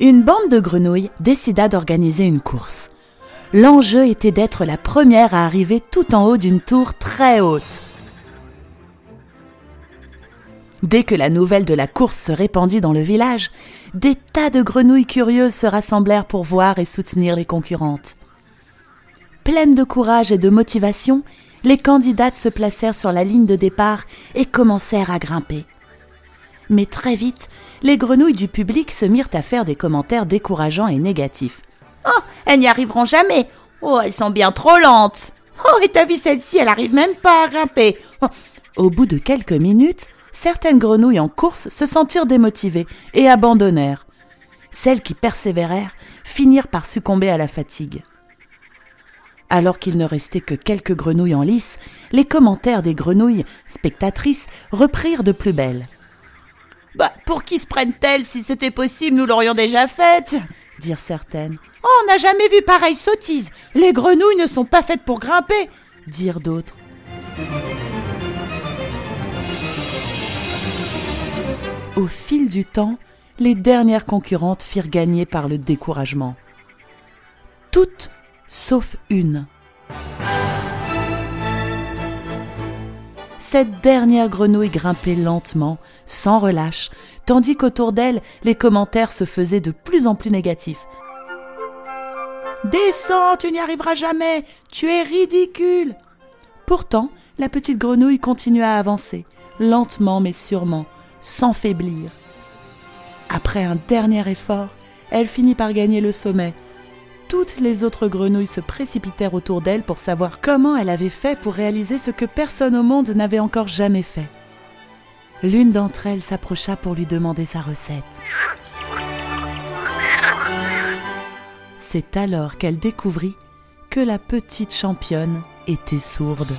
Une bande de grenouilles décida d'organiser une course. L'enjeu était d'être la première à arriver tout en haut d'une tour très haute. Dès que la nouvelle de la course se répandit dans le village, des tas de grenouilles curieuses se rassemblèrent pour voir et soutenir les concurrentes. Pleines de courage et de motivation, les candidates se placèrent sur la ligne de départ et commencèrent à grimper. Mais très vite, les grenouilles du public se mirent à faire des commentaires décourageants et négatifs. Oh, elles n'y arriveront jamais. Oh, elles sont bien trop lentes. Oh, et t'as vu celle-ci, elle arrive même pas à grimper. Oh. Au bout de quelques minutes, certaines grenouilles en course se sentirent démotivées et abandonnèrent. Celles qui persévérèrent finirent par succomber à la fatigue. Alors qu'il ne restait que quelques grenouilles en lice, les commentaires des grenouilles spectatrices reprirent de plus belle. Bah, pour qui se prennent-elles Si c'était possible, nous l'aurions déjà faite dirent certaines. Oh, on n'a jamais vu pareille sottise Les grenouilles ne sont pas faites pour grimper dirent d'autres. Au fil du temps, les dernières concurrentes firent gagner par le découragement. Toutes sauf une. Cette dernière grenouille grimpait lentement, sans relâche, tandis qu'autour d'elle, les commentaires se faisaient de plus en plus négatifs. Descends, tu n'y arriveras jamais, tu es ridicule. Pourtant, la petite grenouille continua à avancer, lentement mais sûrement, sans faiblir. Après un dernier effort, elle finit par gagner le sommet. Toutes les autres grenouilles se précipitèrent autour d'elle pour savoir comment elle avait fait pour réaliser ce que personne au monde n'avait encore jamais fait. L'une d'entre elles s'approcha pour lui demander sa recette. C'est alors qu'elle découvrit que la petite championne était sourde.